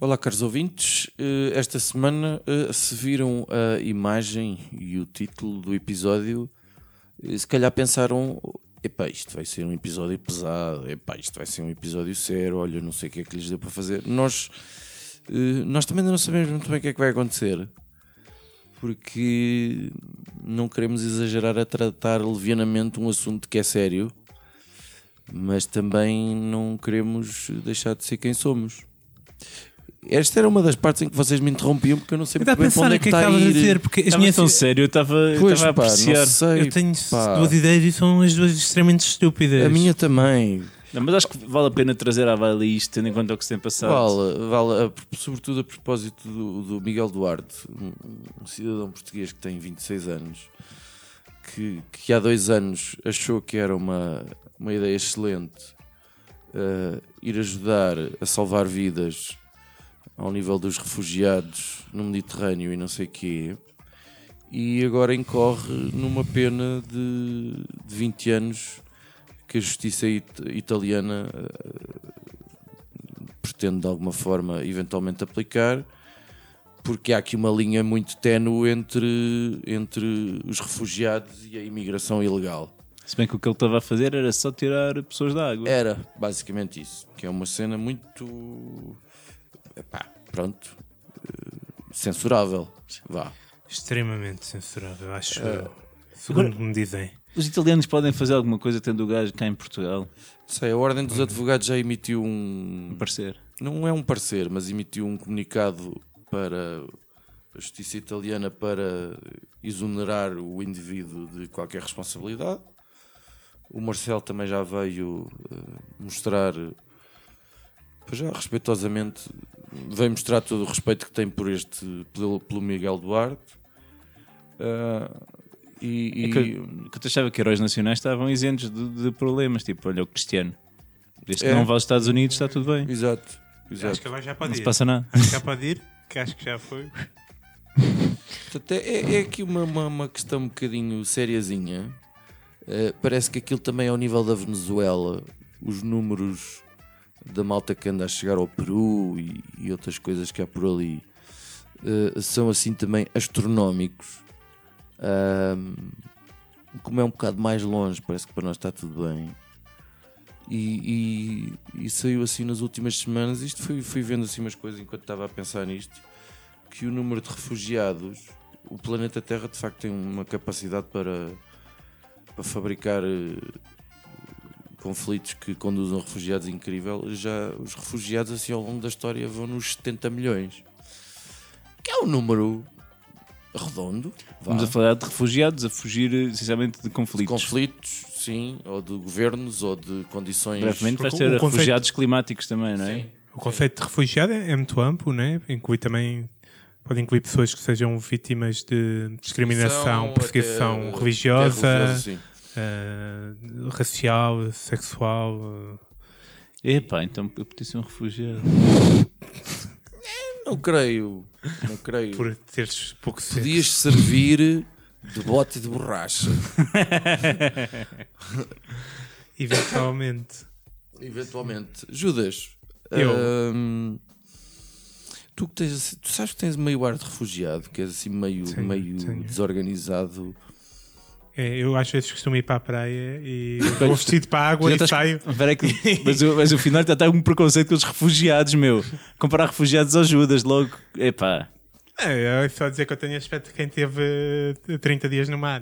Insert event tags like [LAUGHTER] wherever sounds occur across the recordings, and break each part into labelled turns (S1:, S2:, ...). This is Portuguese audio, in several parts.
S1: Olá, caros ouvintes. Eh, Esta semana, eh, se viram a imagem e o título do episódio, eh, se calhar pensaram: epá, isto vai ser um episódio pesado, epá, isto vai ser um episódio sério, olha, não sei o que é que lhes deu para fazer. Nós, eh, nós também ainda não sabemos muito bem o que é que vai acontecer, porque não queremos exagerar a tratar levianamente um assunto que é sério, mas também não queremos deixar de ser quem somos. Esta era uma das partes em que vocês me interrompiam porque eu não sei muito
S2: a
S1: bem para
S2: pensar
S1: onde é
S2: o
S1: que
S2: que é que
S1: está a ir.
S2: dizer, porque as minhas
S3: tão sério, eu estava eu
S1: Pois
S3: estava a
S1: pá,
S3: apreciar.
S1: sei.
S2: Eu tenho
S1: pá.
S2: duas ideias e são as duas extremamente estúpidas.
S1: A minha também.
S3: Não, mas acho que vale a pena trazer à baila isto, tendo em conta o que se tem passado.
S1: Vale, vale, a- sobretudo a propósito do, do Miguel Duarte, um, um cidadão português que tem 26 anos, que, que há dois anos achou que era uma, uma ideia excelente uh, ir ajudar a salvar vidas ao nível dos refugiados no Mediterrâneo e não sei quê, e agora incorre numa pena de, de 20 anos que a justiça it- italiana pretende de alguma forma eventualmente aplicar, porque há aqui uma linha muito ténue entre, entre os refugiados e a imigração ilegal.
S3: Se bem que o que ele estava a fazer era só tirar pessoas da água.
S1: Era basicamente isso, que é uma cena muito. Epá, pronto. eh, censurável. Vá.
S2: Extremamente censurável, acho eu. Segundo me dizem.
S3: Os italianos podem fazer alguma coisa tendo o gajo cá em Portugal.
S1: Sei, a Ordem dos Advogados já emitiu um.
S3: Parecer.
S1: não é um parecer, mas emitiu um comunicado para a justiça italiana para exonerar o indivíduo de qualquer responsabilidade. O Marcel também já veio eh, mostrar, pois já respeitosamente, veio mostrar todo o respeito que tem por este, pelo, pelo Miguel Duarte. Ah, e,
S3: É
S1: e-
S3: que, que eu achava que heróis nacionais estavam isentos de, de problemas. Tipo, olha o Cristiano. Desde que
S1: É.
S3: não vá aos Estados Unidos está tudo bem.
S1: Exato, exato.
S2: Acho que agora já pode
S3: Não
S2: ir.
S3: se passa nada.
S2: Acho que já pode ir, que acho que já foi.
S1: Portanto, é, é- é aqui uma, uma, uma questão um bocadinho seriazinha. Eh, parece que aquilo também é ao nível da Venezuela. Os números da malta que anda a chegar ao Peru e, e outras coisas que há por ali eh, são assim também astronómicos. Ahm, como é um bocado mais longe, parece que para nós está tudo bem. E, e- e saiu assim nas últimas semanas. Isto fui, fui vendo assim umas coisas enquanto estava a pensar nisto que o número de refugiados, o planeta Terra de facto tem uma capacidade para, para fabricar eh, conflitos que conduzam refugiados incrível. Já os refugiados assim ao longo da história vão nos 70 milhões. Que é um número redondo. vá.
S3: Vamos a falar de refugiados a fugir, essencialmente, de
S1: de
S3: conflitos.
S1: conflitos, sim, ou de governos, ou de condições.
S3: Brevemente vais
S2: O
S3: ter
S2: conceito-
S3: refugiados climáticos também, não é?
S1: Sim.
S2: O conceito de refugiado é, é muito amplo, né? Inclui também. Pode incluir pessoas que sejam vítimas de discriminação, perseguição
S1: até
S2: religiosa,
S1: religiosa, sim.
S2: eh, racial, sexual. eh.
S3: Epá, então eu podia ser um refugiado.
S1: Não creio, não creio.
S2: por teres pouco sexo.
S1: Podias servir de bote de borracha. [LAUGHS]
S2: Eventualmente.
S1: Eventualmente. Judas,
S2: Eu.
S1: hum, tu, que tens, assim- tu sabes que tens meio ar de refugiado, que és assim meio,
S2: Tenho,
S1: meio
S2: tenho.
S1: desorganizado.
S2: É, eu às vezes costumo ir para a praia e [LAUGHS] vou vestido para a água e
S3: estás-
S2: saio.
S3: Que- [LAUGHS] mas, o, mas o final está um preconceito com os refugiados, meu. Comparar refugiados aos Judas, logo. Epá.
S2: É, é só dizer que eu tenho aspecto de quem teve eh, 30 dias no mar.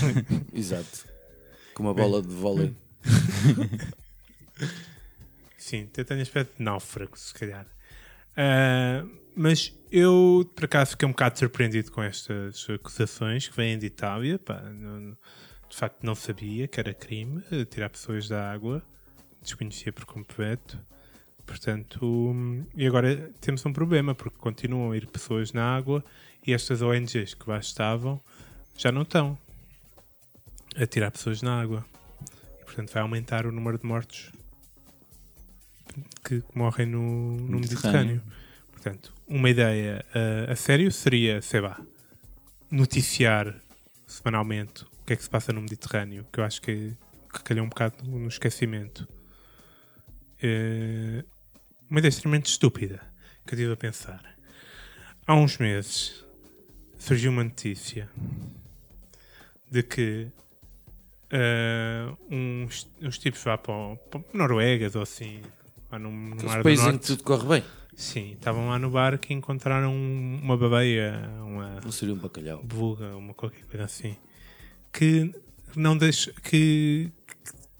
S2: [LAUGHS]
S1: Exato. Com uma bola de vôlei.
S2: Sim, eu tenho aspecto de náufrago, se calhar. Ah, mas eu, por acaso, fiquei um bocado surpreendido com estas acusações que vêm de Itália. Pá, não- de facto, não sabia que era crime eh, tirar pessoas da água. Desconhecia por completo. Portanto, hum, e agora temos um problema, porque continuam a ir pessoas na água e estas ONGs que lá estavam já não estão a tirar pessoas na água. E, portanto vai aumentar o número de mortos que, que morrem no, no
S3: Mediterrâneo.
S2: Mediterrâneo. Portanto, uma ideia ah, a sério seria, sei lá, noticiar semanalmente o que é que se passa no Mediterrâneo, que eu acho que, que calhou um bocado no, esquecimento. Eh, uma ideia extremamente estúpida que eu estive a pensar. Há uns meses surgiu uma notícia de que ah, uns, uns tipos vá para, para Noruegas ou assim, lá no, Mar do
S1: países em que
S2: Norte.
S1: tudo corre bem.
S2: Sim, estavam lá no barco e encontraram uma babeia, uma
S1: Não seria um bacalhau.
S2: vulga, uma qualquer coisa assim, que não deixa que,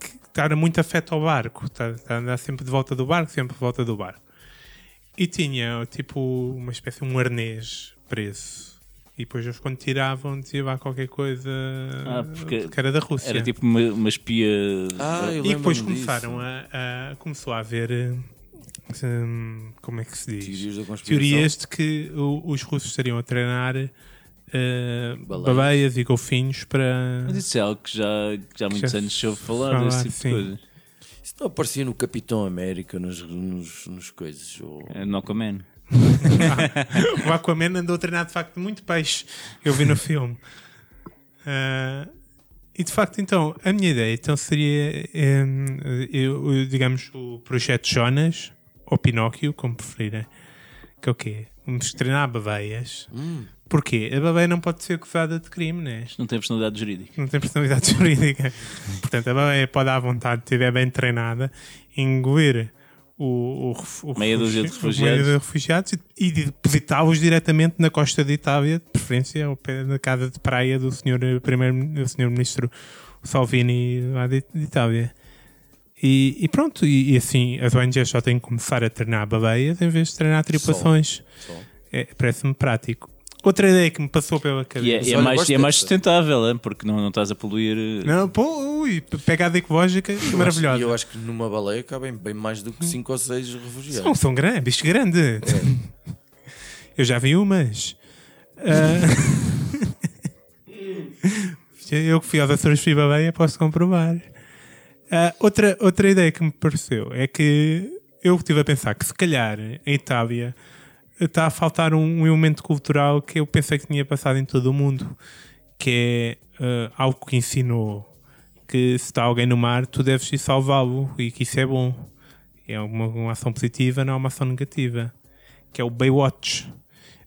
S2: que, que está muito afeto ao barco, está, está a andar sempre de volta do barco, sempre de volta do barco. E tinha tipo uma espécie de um arnês preso. E depois eles quando tiravam dizia lá qualquer coisa
S3: Ah, porque
S2: que era da Rússia.
S3: Era tipo uma, uma espia.
S1: Ah, eu
S2: E depois começaram
S1: disso.
S2: a, a- começou a haver eh, hum, como é que se diz?
S1: Teorias.
S2: Teorias de que o- os russos estariam a treinar eh,
S1: Baleias.
S2: baleias. e golfinhos para.
S3: Mas isso é algo que já, que já há muitos
S2: Já
S3: anos se ouve falar
S2: falar,
S3: desse tipo
S2: sim.
S3: de coisas.
S1: Isso não aparecia no Capitão América, nos, nos, nos coisas. Ou...
S3: É no Aquaman. [LAUGHS]
S2: o Aquaman andou a treinar de facto muito peixe. Eu vi no filme. Ah, e de facto, então, a minha ideia então seria, em, eu, eu, digamos, o projeto Jonas, ou Pinóquio, como preferirem, que é o quê? Vamos treinar baleias.
S1: Hum,
S2: Porquê? A baleia não pode ser acusada de crime, né?
S3: Não tem personalidade jurídica.
S2: não tem personalidade [LAUGHS] jurídica. Portanto, a baleia pode à vontade, se estiver bem treinada, engolir o, o, o
S3: Meia dúzia de
S2: refugi-
S3: refugiados.
S2: de refugiados e, e depositá-los diretamente na costa de Itália, de preferência ao pé da casa de praia do senhor primeiro do senhor ministro Salvini lá de, de Itália. E, e pronto, e, e assim as ONGs só têm que começar a treinar baleias em vez de treinar tripulações. É, Parece-me prático. Outra ideia que me passou pela
S3: E é,
S2: cabeça.
S3: e é
S1: olha,
S3: mais, e é mais
S2: é
S3: sustentável, hein? porque não, não estás a poluir. eh,
S2: Não, pô, ui, pegada ecológica
S1: Eu
S2: maravilhosa.
S1: E eu acho que numa baleia cabem bem mais do que 5 ou 6 refugiados.
S2: São, são grandes, bicho grande. Eu já vi umas. [LAUGHS] Ah, [LAUGHS] eu que fui aos Açores fui baleia, posso comprovar. Ah, outra, outra ideia que me pareceu é que eu estive a pensar que se calhar em Itália está a faltar um, elemento cultural que eu pensei que tinha passado em todo o mundo, que é ah, algo que ensinou que se está alguém no mar, tu deves ir salvá-lo e que isso é bom. É uma, uma ação positiva, não é uma ação negativa. Que é o Baywatch.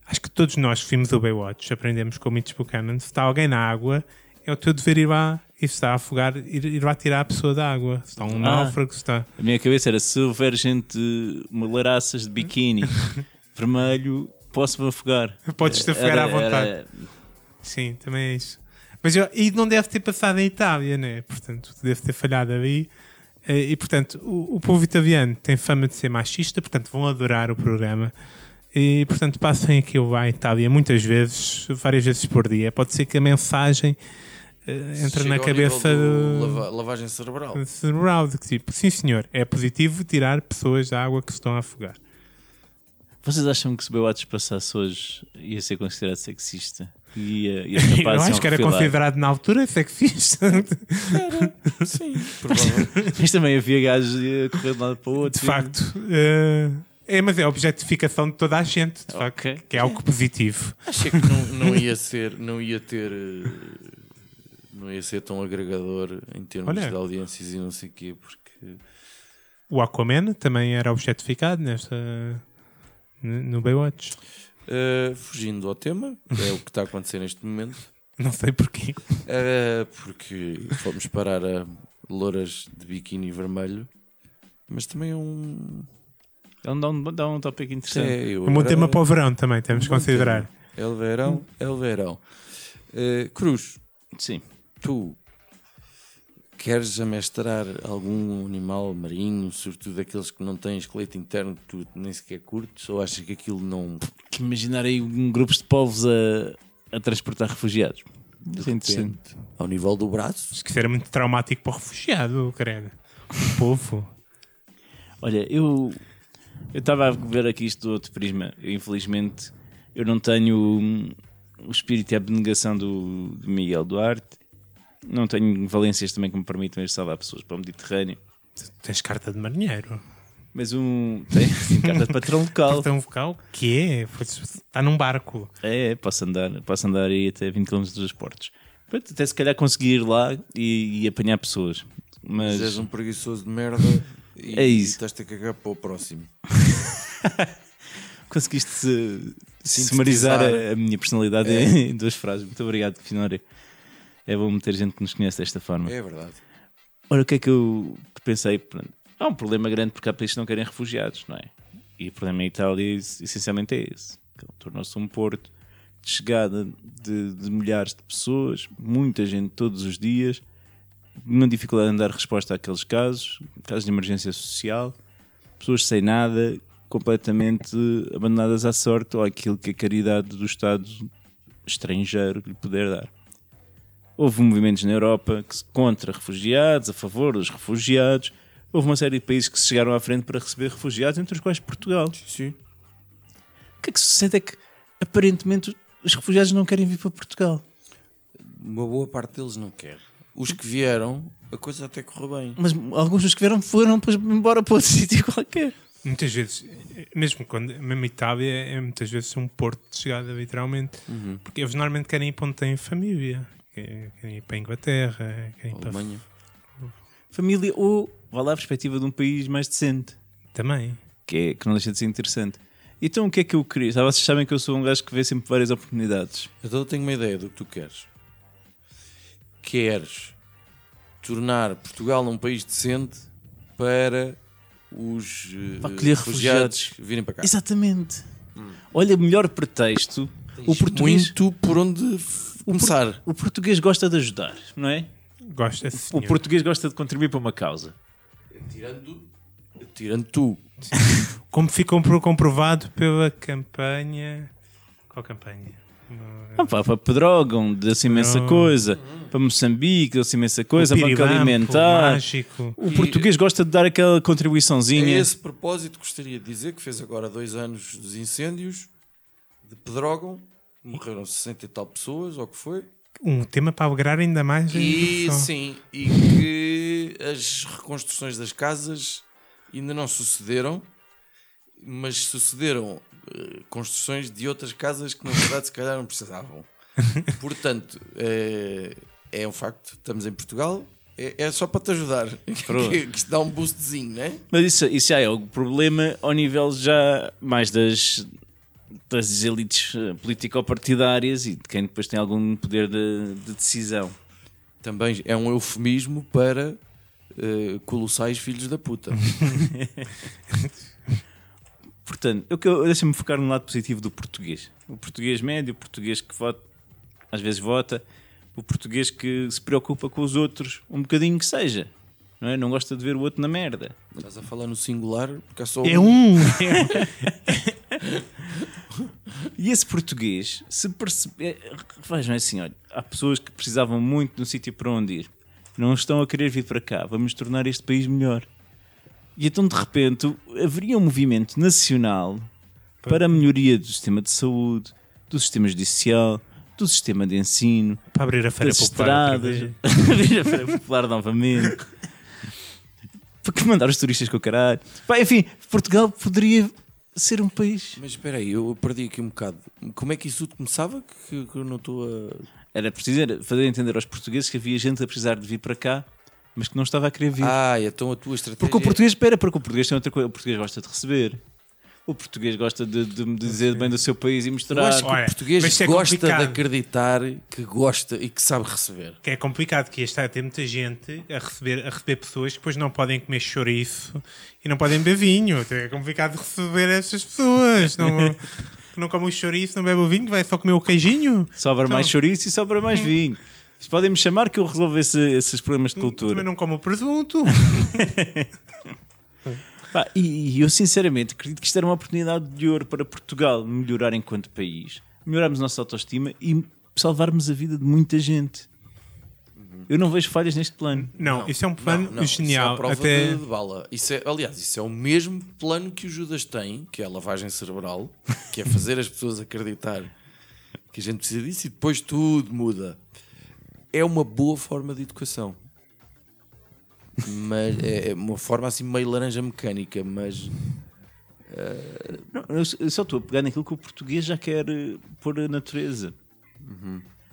S2: Acho que todos nós que vimos o Baywatch aprendemos com o Mitch Buchanan. Se está alguém na água, é o teu dever ir lá e se está a afogar, ir, ir lá tirar a pessoa da água. Se está um
S3: Ah.
S2: náufrago, está.
S3: A minha cabeça era se houver gente malairaças de biquíni [LAUGHS] vermelho, posso-me afogar.
S2: Podes-te afogar à
S3: Era-
S2: vontade.
S3: era-
S2: Sim, também é isso. Mas eu- e não deve ter passado em Itália, né? Portanto, deve ter falhado ali. Eh, E, portanto, o, o povo italiano tem fama de ser machista, portanto, vão adorar o programa. E, portanto, passem aquilo à Itália muitas vezes, várias vezes por dia. Pode ser que a mensagem eh, entre
S1: Chega
S2: na cabeça
S1: do
S2: do,
S1: lava- lavagem cerebral.
S2: cerebral, de que tipo, sim senhor, é positivo tirar pessoas da água que se estão a afogar.
S3: Vocês acham que se o Baywatch passasse hoje ia ser considerado sexista? [LAUGHS] Ia, ia
S2: Eu
S3: rapazes
S2: acho que era
S3: refilar?
S2: considerado na altura sexista.
S1: Sim, provavelmente.
S3: Mas também havia gajos a correr de um lado para o outro.
S2: De facto. eh, é, mas é a objetificação de toda a gente, de facto,
S3: Ok.
S2: que é algo positivo.
S1: Achei que não, não ia ser, não ia ter, eh, não ia ser tão agregador em termos
S2: Olha.
S1: de audiências e não sei o quê, porque
S2: O Aquaman também era objetificado nesta, no Baywatch.
S1: eh, fugindo ao tema, que é o que está a acontecer neste momento, [LAUGHS]
S2: Não sei porquê.
S1: eh, porque fomos parar a louras de biquíni vermelho, mas também é um,
S3: dá um, dá um tópico interessante.
S1: é,
S2: Um bom
S1: agora-
S2: tema para o verão também, temos que
S1: Um
S2: considerar.
S1: tema. É o verão, é o verão. Eh, Cruz,
S3: Sim.
S1: Tu queres amestrar algum animal marinho, sobretudo aqueles que não têm esqueleto interno que tu nem sequer curtes, ou achas que aquilo não.
S3: Que imaginar aí um grupos de povos a, a transportar refugiados. Isso é interessante.
S1: ao nível do braço?
S2: Que isso era muito traumático para o refugiado, credo. O povo.
S3: Olha, eu eu estava a ver aqui isto do outro prisma. Eu, infelizmente, eu não tenho o espírito e a abnegação do, do Miguel Duarte Não tenho valências também que me permitam ir salvar pessoas para o Mediterrâneo.
S2: Tens carta de marinheiro.
S3: Mas um. Tem, [LAUGHS] tem carta de patrão local.
S2: Cartão vocal? Que é? Está num barco.
S3: É, posso andar, posso andar aí até 20 km dos portos. Pronto, Até se calhar conseguir ir lá e, e apanhar pessoas. Mas
S1: Mas és um preguiçoso de merda e,
S3: É isso.
S1: e estás-te a cagar para o próximo. [LAUGHS]
S3: conseguiste sumarizar a, a minha personalidade em duas frases. Muito obrigado, Finório. É bom meter gente que nos conhece desta forma.
S1: É verdade.
S3: Ora, o que é que eu pensei? Há um problema grande porque há países que não querem refugiados, não é? E o problema em Itália essencialmente é esse. Tornou-se um porto de chegada de, de milhares de pessoas, muita gente todos os dias, uma dificuldade em dar resposta àqueles casos, casos de emergência social, pessoas sem nada, completamente abandonadas à sorte ou àquilo que a caridade do Estado estrangeiro lhe puder dar. Houve movimentos na Europa que contra refugiados, a favor dos refugiados. Houve uma série de países que se chegaram à frente para receber refugiados, entre os quais Portugal.
S1: Sim.
S3: O que é que sucede é que, aparentemente, os refugiados não querem vir para Portugal.
S1: Uma boa parte deles não quer. Os que vieram, a coisa até correu bem.
S3: Mas alguns dos que vieram foram depois embora para outro [LAUGHS] sítio qualquer.
S2: Muitas vezes, mesmo quando mesmo Itália é muitas vezes um porto de chegada, literalmente. Porque eles normalmente querem ir para onde têm família. Querem ir para a Inglaterra, querem ir para
S1: Alemanha.
S3: Família ou, vá lá, a perspectiva de um país mais decente.
S2: também.
S3: Que, é, que não deixa de ser interessante. Então o que é que eu queria? Ah, Vocês sabem que eu sou um gajo que vê sempre várias oportunidades.
S1: Então eu tenho uma ideia do que tu queres. Queres tornar Portugal um país decente para os eh,
S3: Para acolher
S1: refugiados virem para cá.
S3: Exatamente. Olha, melhor pretexto. O português,
S1: Muito por onde começar.
S3: o português gosta de ajudar, não é?
S2: Gosta
S3: O
S2: senhor.
S3: português gosta de contribuir para uma causa.
S1: Tirando, tirando tu. [LAUGHS]
S2: Como ficou comprovado pela campanha. Qual campanha?
S3: Ah, pá, para Pedrógão, deu-se imensa coisa. Para Moçambique, deu-se imensa coisa.
S2: O
S3: Banco
S2: Piribampo,
S3: Alimentar.
S2: Mágico.
S3: O português gosta de dar aquela
S1: A
S3: contribuiçãozinha.
S1: esse propósito, gostaria de dizer que fez agora dois anos dos incêndios de Pedrógão. Morreram 60 e tal pessoas, ou o que foi.
S2: Um tema para alegrar ainda mais
S1: E sim, e que as reconstruções das casas ainda não sucederam, mas sucederam eh, construções de outras casas que na verdade se calhar não precisavam. [LAUGHS] Portanto, é, é um facto, estamos em Portugal, é, é só para te ajudar, [LAUGHS] que, que isto dá um boostzinho, não é?
S3: Mas isso, isso já é o problema ao nível já mais das, das elites eh, político-partidárias e de quem depois tem algum poder de, de decisão.
S1: Também é um eufemismo para eh, colossais filhos da puta. [LAUGHS]
S3: Portanto, eu, eu- deixa-me focar no lado positivo do português. O português médio, o português que vota, às vezes vota, o português que se preocupa com os outros, um bocadinho que seja. Não, é? não gosta de ver o outro na merda.
S1: Estás a falar no singular, porque é só
S2: É um! [LAUGHS]
S3: E esse português, se perceber. Vejam é assim: olha, há pessoas que precisavam muito de um sítio para onde ir, não estão a querer vir para cá, vamos tornar este país melhor. E então, de repente, haveria um movimento nacional para a melhoria do sistema de saúde, do sistema judicial, do sistema de ensino,
S2: para abrir a feira
S3: das
S2: popular.
S3: estradas, [LAUGHS] abrir a feira popular novamente. Para que mandar os turistas com o caralho. Pá, enfim, Portugal poderia ser um país.
S1: Mas espera aí, eu perdi aqui um bocado. Como é que isso tudo começava? Que, que eu não estou a.
S3: Era preciso era fazer entender aos portugueses que havia gente a precisar de vir para cá, mas que não estava a querer vir.
S1: Ah, então a tua estratégia.
S3: porque o português, espera, porque o português tem outra coisa. O português gosta de receber. O português gosta de, de me dizer bem do seu país e
S1: Eu
S3: mostrar.
S1: acho que
S2: Olha,
S1: o português
S2: mas é
S1: gosta de acreditar que gosta e que sabe receber.
S2: Que é complicado, que está a ter muita gente a receber, a receber pessoas que depois não podem comer chouriço e não podem beber vinho. É complicado receber essas pessoas. Não, que não comem o chouriço, não bebem o vinho, vai só comer o queijinho.
S3: Sobra mais
S2: Então-
S3: chouriço e sobra mais vinho. Vocês podem me chamar que eu resolvo esse- esses problemas de cultura.
S2: Também não como o presunto. [LAUGHS]
S3: Pá, e, e eu sinceramente acredito que isto era uma oportunidade de ouro para Portugal melhorar enquanto país, melhorarmos a nossa autoestima e salvarmos a vida de muita gente. Eu não vejo falhas neste plano.
S2: Não, isso é um plano
S1: Não, não,
S2: genial.
S1: Isso é a prova
S2: Até...
S1: de, de bala. Isso é, aliás, isso é o mesmo plano que o Judas tem, que é a lavagem cerebral, [LAUGHS] que é fazer as pessoas acreditar que a gente precisa disso e depois tudo muda. é uma boa forma de educação. Mas é é uma forma assim meio laranja mecânica, mas
S3: Não, eu só estou a pegar naquilo que o português já quer eh, pôr a natureza.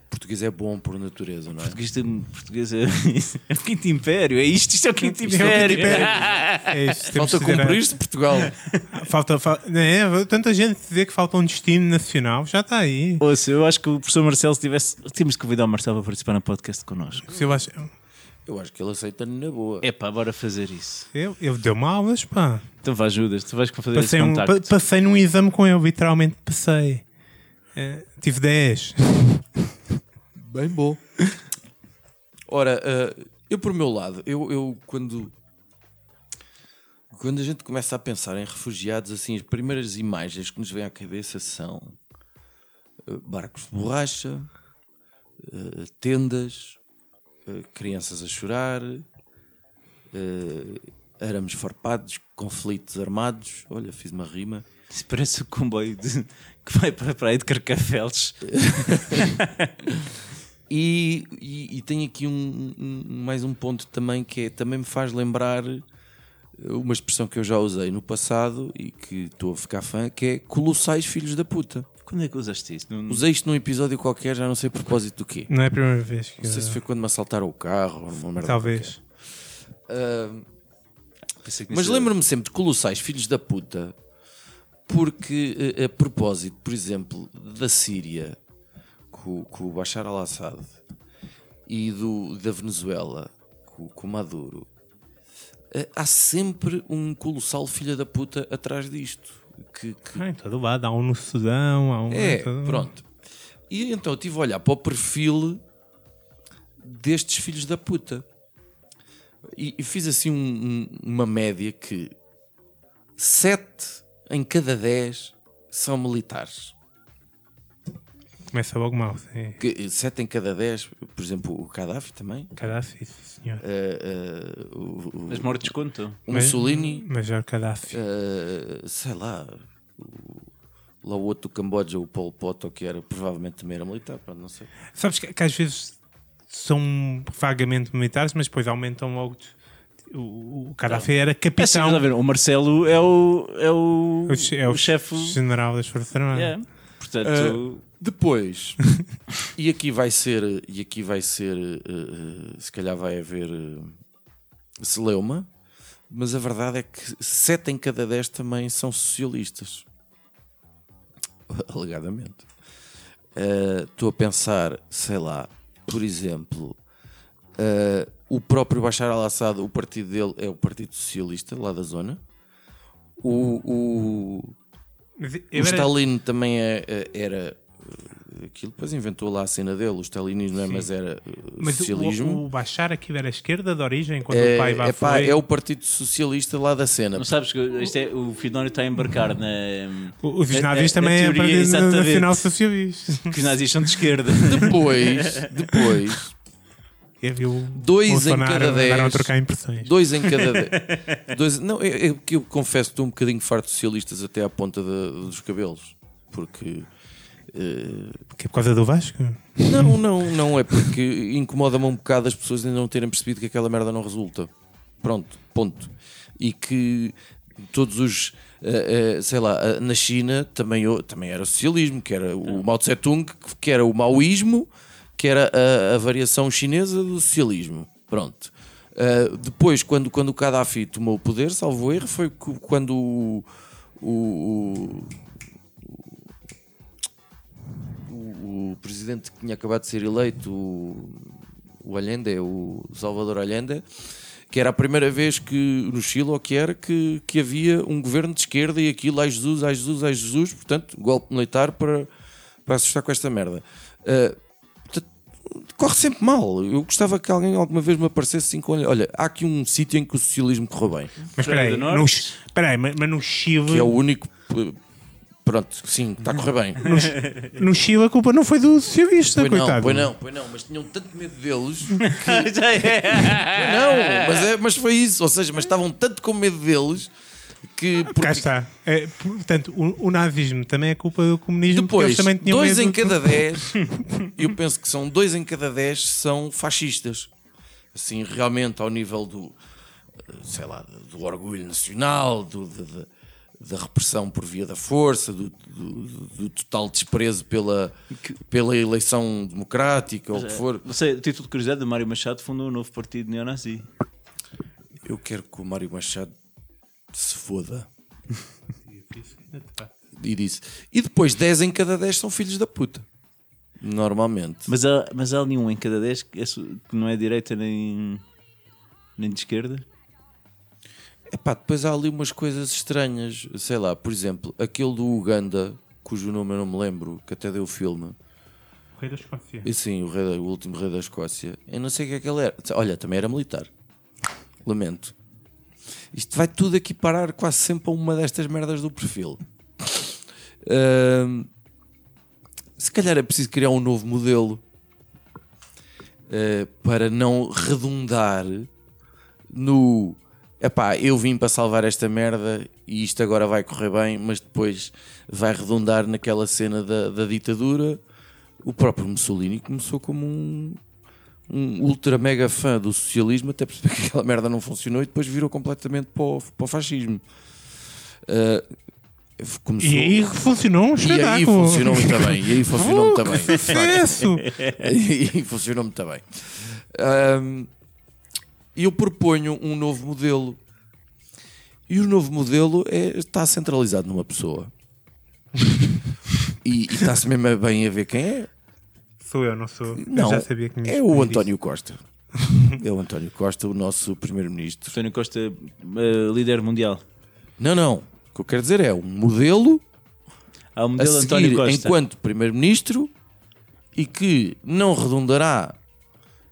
S1: português é bom por natureza, não é?
S3: Português, tem, português é, [LAUGHS] é o quinto império, é isto, isto é o quinto
S2: Isto é o quinto
S3: império. [LAUGHS]
S2: É temos
S1: Falta
S2: de dizer-
S1: cumprir-se Portugal.
S2: Falta, fa- é, tanta gente dizer que falta um destino nacional, já está aí.
S3: Ouça, eu acho que o professor Marcelo, se tivesse. Temos de convidar o Marcelo para participar no podcast connosco.
S2: Se eu acho,
S1: Eu acho que ele aceita na boa.
S3: É pá, bora fazer isso.
S2: eu, eu deu-me aulas, pá.
S3: Então vá, ajudas, tu vais fazer
S2: Passei,
S3: esse
S2: um, pa- passei num exame com ele, literalmente passei. É, tive 10. [LAUGHS]
S1: Bem bom. Ora, eh, eu por meu lado, eu, eu quando quando a gente começa a pensar em refugiados, assim, as primeiras imagens que nos vêm à cabeça são eh, barcos de borracha, eh, tendas, crianças a chorar, eh, arames farpados, conflitos armados. Olha, fiz uma rima.
S3: Isso parece o comboio de- [LAUGHS] que vai para a praia de Carcavelos. [LAUGHS]
S1: E, e, e tem aqui um, um- mais um ponto também que é, também me faz lembrar uma expressão que eu já usei no passado e que estou a ficar fã, que é colossais filhos da puta.
S3: Quando é que usaste isso? Não-
S1: Usei isto num episódio qualquer, já não sei a propósito do quê.
S2: Não é a primeira vez que
S1: Não sei se foi quando me assaltaram o carro ou uma merda
S2: Talvez.
S3: tinha
S1: mas lembro-me sempre de colossais filhos da puta porque a, a propósito, por exemplo, da Síria com, com o Bashar al-Assad e do, da Venezuela com, com o Maduro eh, há sempre um colossal filho da puta atrás disto que, que-
S2: Ah, em todo lado. Há um no Sudão, há um.
S1: é, pronto e então eu estive a olhar para o perfil destes filhos da puta e, e fiz assim um- um- uma média que 7 em cada 10 são militares
S2: Começa logo mal. Sim.
S1: que 7 em cada 10, por exemplo, o Gaddafi também,
S2: Gaddafi, sim, senhor.
S1: o, o-
S3: As mortes contam.
S1: o Mussolini,
S2: Major Gaddafi.
S1: eh, sei lá, o, lá o outro do Camboja, o Pol Pot, ou que era, provavelmente também era militar, pronto, não sei.
S2: Sabes que, que às vezes são vagamente militares, mas depois aumentam logo. de- O, o Gaddafi era
S3: É
S2: capitão.
S3: mas a ver, o Marcelo é o, é o,
S2: o, che- é
S3: o chefe.
S2: general das Forças Armadas.
S3: Yeah. Portanto,
S1: Depois, [LAUGHS] e aqui vai ser, e aqui vai ser, eh, se calhar vai haver eh, celeuma, mas a verdade é que 7 em cada 10 também são socialistas. [LAUGHS] Alegadamente. Estou a pensar, sei lá, por exemplo, eh, o próprio Bashar al-Assad, o partido dele é o Partido Socialista, lá da zona. O, o, o Stalin também é- é- era aquilo, depois inventou lá a cena dele, o stalinismo, não é? Mas era eh,
S2: mas o,
S1: socialismo.
S2: o, o Bashar aqui era a esquerda de origem, enquanto
S1: é,
S2: o pai vá
S1: epá,
S2: foi.
S1: é o Partido Socialista lá da cena.
S3: não sabes que isto é, o Fidónio está a embarcar na.
S2: O- Os
S3: na-
S2: nazis
S3: na- na
S2: também é o
S3: teoria,
S2: Partido
S3: exatamente,
S2: Nacional Socialista. [LAUGHS]
S3: Que os nazis são de esquerda.
S1: Depois, [LAUGHS] depois,
S2: Eu
S1: Dois em cada dez.
S2: a trocar impressões.
S1: dois em cada dez. [LAUGHS] dois, não, é, é que eu confesso que estou um bocadinho farto de socialistas até à ponta da- dos cabelos. Porque.
S2: Que é por causa do Vasco?
S1: Não, não, não é porque incomoda-me um bocado as pessoas ainda não terem percebido que aquela merda não resulta. Pronto, ponto. E que todos os, eh, eh, sei lá, eh, na China também, também era socialismo, que era o Mao Tse Tung, que era o maoísmo, que era a, a variação chinesa do socialismo. Pronto. Depois, quando, quando o Gaddafi tomou o poder, salvo erro, foi quando o- o- o, o presidente que tinha acabado de ser eleito, o, o Allende, o Salvador Allende, que era a primeira vez que no Chile, ou que era, que, que havia um governo de esquerda e aquilo, ai Jesus, ai Jesus, ai Jesus, portanto, golpe militar para, para assustar com esta merda. Uh, corre sempre mal. Eu gostava que alguém alguma vez me aparecesse assim com olha, olha, há aqui um sítio em que o socialismo correu bem,
S2: Mas espera aí, no, espera aí, mas mas no Chile,
S1: que é o único. Pronto, sim, está a correr bem.
S2: no Chile a culpa não foi do socialista,
S1: Pois não,
S2: coitado.
S1: pois não, pois não, mas tinham tanto medo deles [LAUGHS]
S3: é.
S1: Não, mas, é, mas foi isso. Ou seja, mas estavam tanto com medo deles que
S2: Cá
S1: porque
S2: está. É, portanto, o, o nazismo também é culpa do comunismo
S1: depois,
S2: também tinham
S1: dois
S2: medo
S1: em cada dez, [LAUGHS] eu penso que são dois em cada dez são fascistas. Assim, realmente ao nível do, sei lá, do orgulho nacional, do, da repressão por via da força, do, do- do total desprezo pela, pela eleição democrática, ou o que for.
S3: Não sei, título de curiosidade, o Mário Machado fundou um novo partido neonazi.
S1: Eu quero que o Mário Machado se foda. E disse. E depois 10 em cada 10 são filhos da puta. Normalmente.
S3: Mas há, mas há ali um em cada 10 que é que não é direita nem, nem de esquerda.
S1: Epá, depois há ali umas coisas estranhas. Sei lá, por exemplo, aquele do Uganda, cujo nome eu não me lembro, que até deu o filme.
S2: O rei da Escócia.
S1: E sim, o, rei o último rei da Escócia. Eu não sei o que é que ele era. Olha, também era militar. Lamento. Isto vai tudo aqui parar quase sempre a uma destas merdas do perfil. Se calhar é preciso criar um novo modelo ah, para não redundar no epá, eu vim para salvar esta merda e isto agora vai correr bem, mas depois vai redundar naquela cena da, da ditadura. O próprio Mussolini começou como um, um ultra mega fã do socialismo até perceber que aquela merda não funcionou e depois virou completamente para o, para o fascismo. Ah, começou-
S2: E aí funcionou um
S1: e aí funcionou muito bem. E aí funcionou muito
S2: Oh,
S1: bem.
S2: sucesso! [LAUGHS]
S1: E aí funcionou muito bem. Ahm, E eu proponho um novo modelo. E o novo modelo é, está centralizado numa pessoa. e, e está-se mesmo bem a ver quem é.
S2: Sou eu, não sou.
S1: Não,
S2: eu já sabia que me
S1: é o António Costa. É o António Costa, o nosso primeiro-ministro.
S3: António Costa, eh, líder mundial.
S1: Não, não. O que eu quero dizer é um modelo
S3: Há
S1: a
S3: modelo António
S1: seguir
S3: Costa.
S1: enquanto primeiro-ministro e que não redundará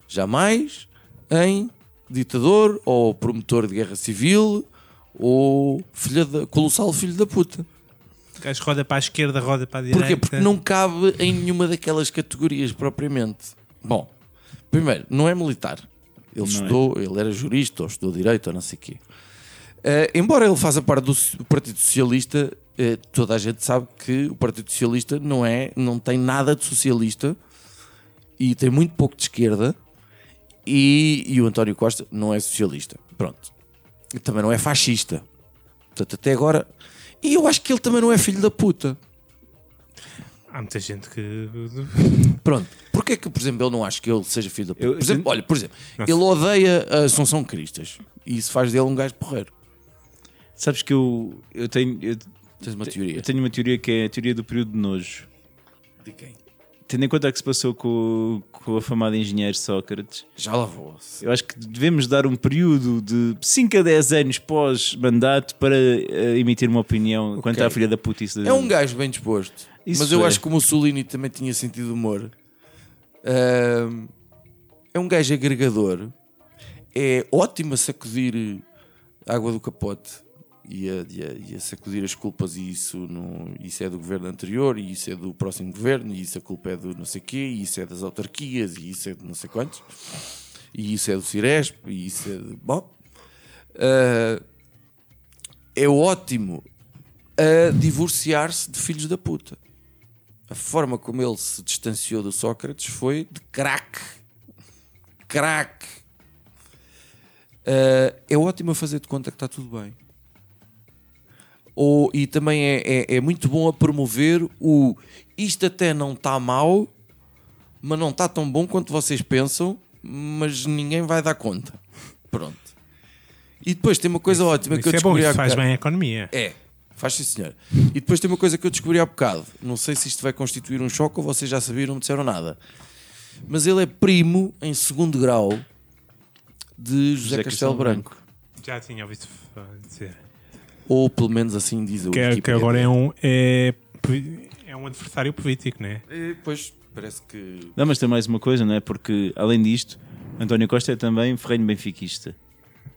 S1: jamais em ditador ou promotor de guerra civil ou filha da, colossal filho da puta.
S2: O gajo roda para a esquerda, roda para a direita.
S1: Porquê? Porque não cabe em nenhuma daquelas categorias propriamente. Bom, primeiro, não é militar. Ele
S3: Não é.
S1: estudou, ele era jurista ou estudou direito ou não sei o quê. Eh, embora ele faça parte do, do Partido Socialista, eh, toda a gente sabe que o Partido Socialista não é, não tem nada de socialista e tem muito pouco de esquerda. E, e o António Costa não é socialista. Pronto. Também não é fascista. Portanto, até agora. E eu acho que ele também não é filho da puta.
S2: Há muita gente que.
S1: Pronto. Porquê que, por exemplo, eu não acho que ele seja filho da puta?
S3: Eu-
S1: Por exemplo, olha, por exemplo, ele odeia a Assunção Cristas. E isso faz dele um gajo porreiro.
S3: Sabes que eu, eu, tenho, eu,
S1: Tens uma teoria.
S3: eu tenho uma teoria que é a teoria do período de nojo.
S1: De quem?
S3: Tendo em conta o que se passou com, o- com o afamado engenheiro Sócrates,
S1: Já lá vou.
S3: eu acho que devemos dar um período de 5 a 10 anos pós-mandato para eh, emitir uma opinião quanto à filha da putice.
S1: É um gajo bem disposto.
S3: Isso
S1: mas eu
S3: é.
S1: acho que o Mussolini também tinha sentido humor. Ahm, é um gajo agregador. É ótimo a sacudir a água do capote e a, e a- e a sacudir as culpas. E isso, não, isso é do governo anterior, e isso é do próximo governo, e isso a culpa é do não sei quê, e isso é das autarquias, e isso é de não sei quantos, e isso é do Ciresp, e isso é de. Bom. Ah, é ótimo a divorciar-se de filhos da puta. A forma como ele se distanciou do Sócrates foi de crack. Crack. Ah, é ótimo a fazer de conta que está tudo bem. Ou, e também é, é, é muito bom a promover o isto até não está mal, mas não está tão bom quanto vocês pensam, mas ninguém vai dar conta. Pronto. E depois tem uma coisa ótima que eu
S2: Isso é bom,
S1: descobri
S2: isso faz bem a economia.
S1: É, faz sim senhor. E depois tem uma coisa que eu descobri há bocado. Não sei se isto vai constituir um choque ou vocês já sabiam, não me disseram nada. Mas ele é primo em segundo grau de José,
S3: José
S1: Castelo
S3: Castelo
S1: Branco.
S2: Já tinha ouvido dizer.
S1: Ou pelo menos assim diz o
S2: Que, é- que agora é um, é, é um adversário político, não é?
S1: É, Pois, parece que...
S3: Não, mas tem mais uma coisa, não é? Porque, além disto, António Costa é também ferrenho benfiquista.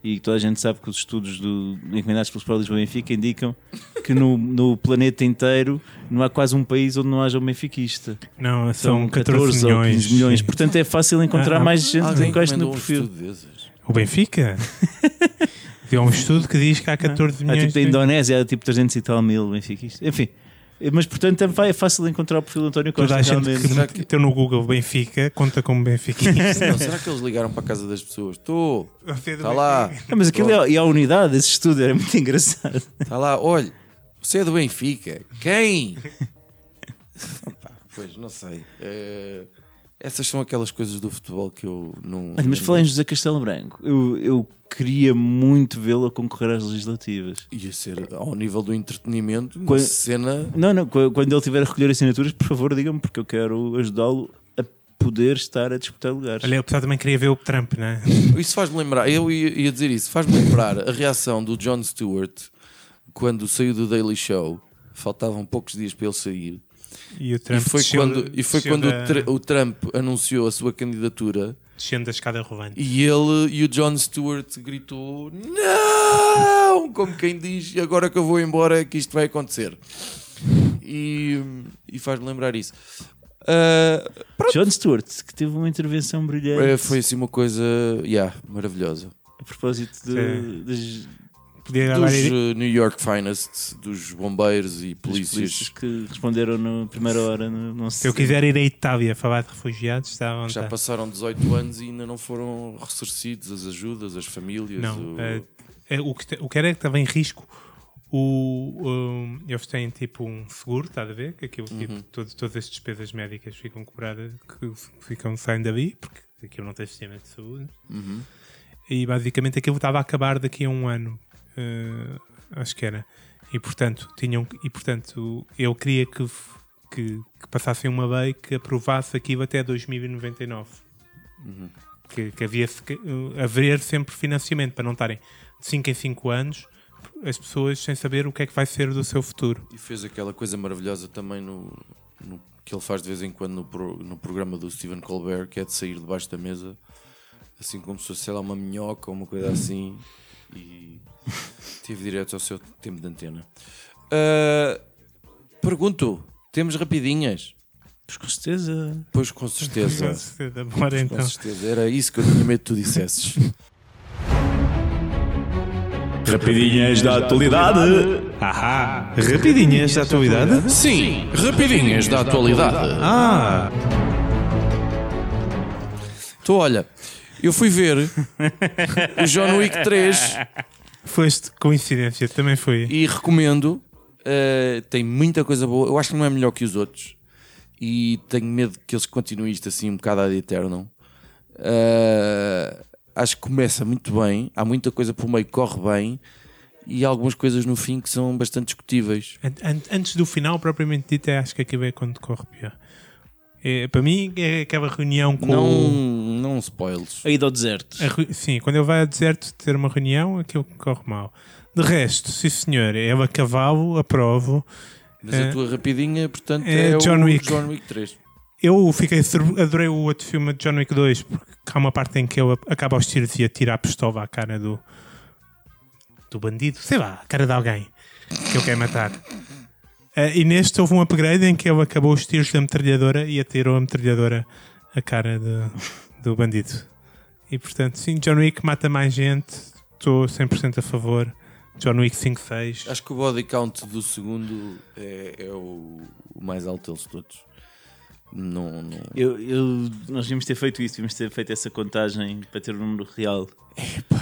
S3: E toda a gente sabe que os estudos do, encomendados pelo Sport Lisboa Benfica indicam que no, no planeta inteiro não há quase um país onde não haja um benfiquista.
S2: Não, são,
S3: São
S2: 14,
S3: 14 ou
S2: milhões.
S3: 15 milhões. Portanto, é fácil encontrar
S2: Ah,
S3: mais gente com este no
S1: um
S3: perfil.
S2: O Benfica? [LAUGHS] Havia um estudo que diz que há 14
S3: Há
S2: milhões
S3: tipo da. Indonésia, há tipo 300 e tal mil benfiquistas. Enfim. Mas portanto também é fácil encontrar o perfil do António
S2: Toda
S3: Costa
S2: a gente
S3: realmente.
S2: Que
S1: que-
S2: meteu no Google Benfica conta como Benfica. [LAUGHS]
S1: Não, será que eles ligaram para a casa das pessoas? Estou, está lá,
S3: Ah, mas aquilo é, e a unidade, esse estudo era muito engraçado.
S1: está lá, olha, você é do Benfica. Quem? [LAUGHS] Opa, pois, não sei. É, essas são aquelas coisas do futebol que eu não.
S3: Olha, mas falei em José Castelo Branco. Eu, eu queria muito vê-lo a concorrer às legislativas.
S1: Ia ser ao nível do entretenimento, uma
S3: Qua-
S1: cena.
S3: Não, não, qu- quando ele estiver a recolher assinaturas, por favor, diga-me, porque eu quero ajudá-lo a poder estar a disputar lugares.
S2: Olha, o pessoal também queria ver o Trump, não é? [LAUGHS]
S1: Isso faz-me lembrar, eu ia, ia dizer isso, faz-me lembrar a reação do Jon Stewart quando saiu do Daily Show. Faltavam poucos dias para ele sair.
S2: E o Trump
S1: e foi
S2: desceu-
S1: quando, e foi quando
S2: da-
S1: o, Tr- o Trump anunciou a sua candidatura
S2: descendo da escada rolante.
S1: e ele e o Jon Stewart gritou: Não! Como quem diz, agora que eu vou embora é que isto vai acontecer. E, e faz-me lembrar isso. Ah,
S3: John Stewart, que teve uma intervenção brilhante
S1: eh, foi assim uma coisa yeah, maravilhosa.
S3: a propósito de, das
S2: Podia
S1: Dos eh, New York Finest, dos bombeiros e polícias.
S3: polícias que responderam na primeira hora. No, não
S2: Se eu quiser ir à Itália falar de refugiados, está à
S1: Já passaram 18 anos e ainda não foram ressarcidos as ajudas, as famílias.
S2: Não,
S1: o-
S2: é, é, o, que, o que era que estava em risco, o, o- eles têm tipo um seguro, estás a ver? Que aquilo, tipo,
S1: Uhum.
S2: todo- todas as despesas médicas ficam cobradas, que ficam saindo dali, porque aquilo não tem sistema de saúde.
S1: Uhum.
S2: E basicamente aquilo estava a acabar daqui a um ano, eh, acho que era. E portanto, tinham, e, portanto eu queria que, que, que passassem uma lei que aprovasse aquilo até 2099 que, que havia que, uh, haver sempre financiamento para não estarem de 5 em 5 anos as pessoas sem saber o que é que vai ser do seu futuro.
S1: E fez aquela coisa maravilhosa também no, no- que ele faz de vez em quando no, pro- no programa do Stephen Colbert, que é de sair debaixo da mesa, assim como se fosse sei lá, uma minhoca ou uma coisa assim, e [LAUGHS] tive direto ao seu tempo de antena. Ah, pergunto: temos rapidinhas?
S3: Pois com certeza.
S1: Pois com certeza.
S2: Bora
S1: Com
S2: então.
S1: certeza, era isso que eu tinha medo que tu dissesses.
S4: Rapidinhas da atualidade.
S2: Ahá! Rapidinhas da atualidade?
S1: Sim, rapidinhas da atualidade.
S2: Ah!
S1: Então, olha, eu fui ver o John Wick 3
S2: Foste coincidência, também foi.
S1: e recomendo. Uh, tem muita coisa boa. Eu acho que não é melhor que os outros. E tenho medo que eles continuem isto assim um bocado ad eternum. Uh, acho que começa muito bem. Há muita coisa por meio que corre bem. E há algumas coisas no fim que são bastante discutíveis.
S2: An- an- Antes do final, propriamente dito, é, acho que é quando corre pior. É, para mim, é aquela reunião com.
S1: Não,
S2: o-
S1: não spoilers.
S3: A ida ao deserto.
S2: a sim, quando ele vai ao deserto ter uma reunião, aquilo corre mal. De resto, sim senhor, é a cavalo, aprovo.
S1: Mas
S2: É.
S1: a tua rapidinha, portanto,
S2: É
S1: é,
S2: John
S1: o
S2: Wick.
S1: John Wick 3.
S2: Eu fiquei adorei o outro filme de John Wick 2 porque há uma parte em que ele acaba aos tiros e atira a pistola à cara do do bandido, sei lá, a cara de alguém que ele quer matar. Eh, e neste houve um upgrade em que ele acabou os tiros da metralhadora e atirou a metralhadora à cara de- do bandido. E portanto, sim, John Wick mata mais gente, estou 100% a favor. John Wick 5-6.
S1: Acho que o body count do segundo é, é o, o mais alto deles todos. Não, não.
S3: Eu, eu- nós devíamos ter feito isso, devíamos ter feito essa contagem para ter o número real.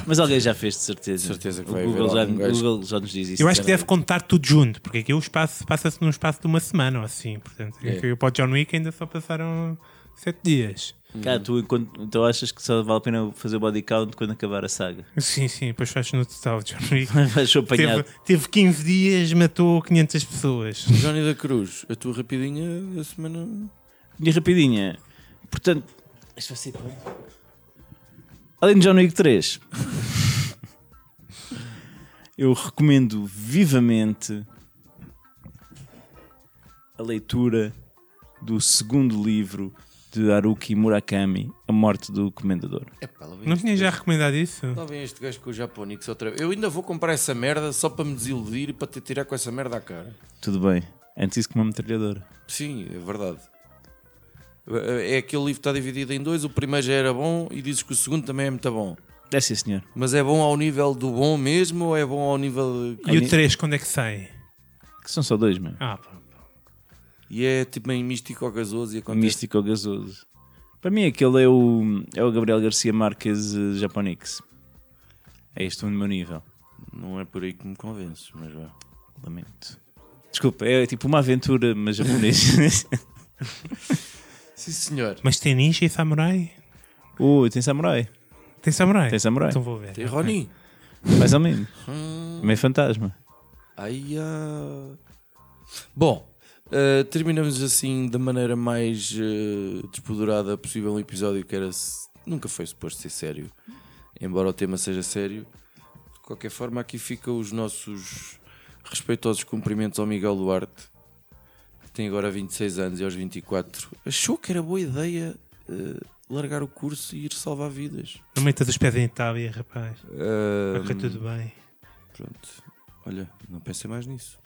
S3: Mas alguém já fez, de certeza.
S1: De certeza que
S3: o
S1: vai
S3: Google já. Google já nos diz isso.
S2: Eu acho que deve contar tudo junto, porque aqui o espaço passa-se num espaço de uma semana ou assim. Portanto,
S1: É.
S2: aqui para o John Wick ainda só passaram sete dias.
S3: Cá, tu enquanto, então achas que só vale a pena fazer o body count quando acabar a saga?
S2: Sim, sim, depois faz no total. John Wick [LAUGHS] teve, teve 15 dias, matou 500 pessoas.
S1: Johnny da Cruz, a tua rapidinha da semana.
S3: E rapidinha. Portanto, isto vai ser bom. Além de John Wick 3, eu recomendo vivamente a leitura do segundo livro de Haruki Murakami, A Morte do Comendador.
S1: Epá,
S2: Não tinha já recomendado isso?
S1: Lá vem este gajo com o Japonix outra vez. Eu ainda vou comprar essa merda só para me desiludir e para te tirar com essa merda à cara.
S3: Tudo bem. Antes isso com uma metralhadora.
S1: Sim, é verdade. É aquele livro que está dividido em dois. O primeiro já era bom e dizes que o segundo também é muito bom.
S3: É sim, senhor.
S1: Mas é bom ao nível do bom mesmo ou é bom ao nível. de-
S2: E o 3, quando é que sai?
S3: Que são só dois, mano.
S2: Ah, pá.
S1: E é tipo meio místico ou gasoso e acontece.
S3: Místico ou gasoso. Para mim, aquele é o, é o Gabriel Garcia Marques uh, Japonix. É este o meu nível.
S1: Não é por aí que me convences, mas vá.
S3: Lamento. Desculpa, é tipo uma aventura, mas japonês. [LAUGHS]
S1: Sim, senhor.
S2: Mas tem ninja e samurai?
S3: Ui, tem samurai.
S2: Tem samurai?
S3: Tem samurai.
S2: Então vou ver.
S1: Tem Ronin.
S3: Mais ou menos.
S1: Hum,
S3: Meio fantasma.
S1: ai, ah. Bom, ah, terminamos assim da maneira mais ah, despoderada possível um episódio que era nunca foi suposto ser sério, embora o tema seja sério. De qualquer forma, aqui ficam os nossos respeitosos cumprimentos ao Miguel Duarte, tem agora 26 anos e aos 24 achou que era boa ideia ah, largar o curso e ir salvar vidas.
S2: Não metas os pés em Itália, rapaz. Vai correr tudo bem.
S1: Pronto. Olha, não pensei mais nisso.